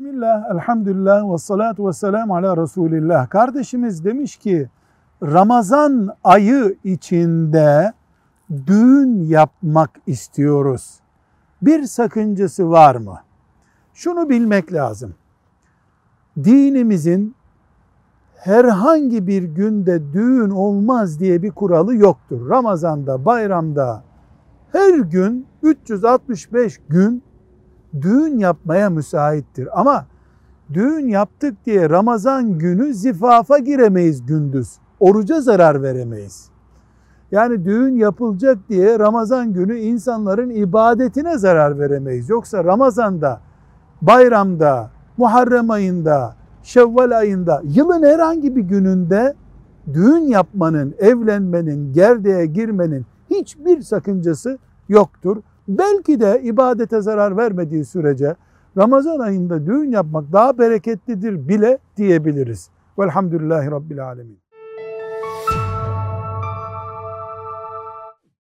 Bismillah, elhamdülillah ve salatu ve selamu ala Resulillah. Kardeşimiz demiş ki Ramazan ayı içinde düğün yapmak istiyoruz. Bir sakıncası var mı? Şunu bilmek lazım. Dinimizin herhangi bir günde düğün olmaz diye bir kuralı yoktur. Ramazanda, bayramda her gün 365 gün düğün yapmaya müsaittir. Ama düğün yaptık diye Ramazan günü zifafa giremeyiz gündüz. Oruca zarar veremeyiz. Yani düğün yapılacak diye Ramazan günü insanların ibadetine zarar veremeyiz. Yoksa Ramazan'da, bayramda, Muharrem ayında, Şevval ayında, yılın herhangi bir gününde düğün yapmanın, evlenmenin, gerdeğe girmenin hiçbir sakıncası yoktur. Belki de ibadete zarar vermediği sürece Ramazan ayında düğün yapmak daha bereketlidir bile diyebiliriz. Velhamdülillahi Rabbil Alemin.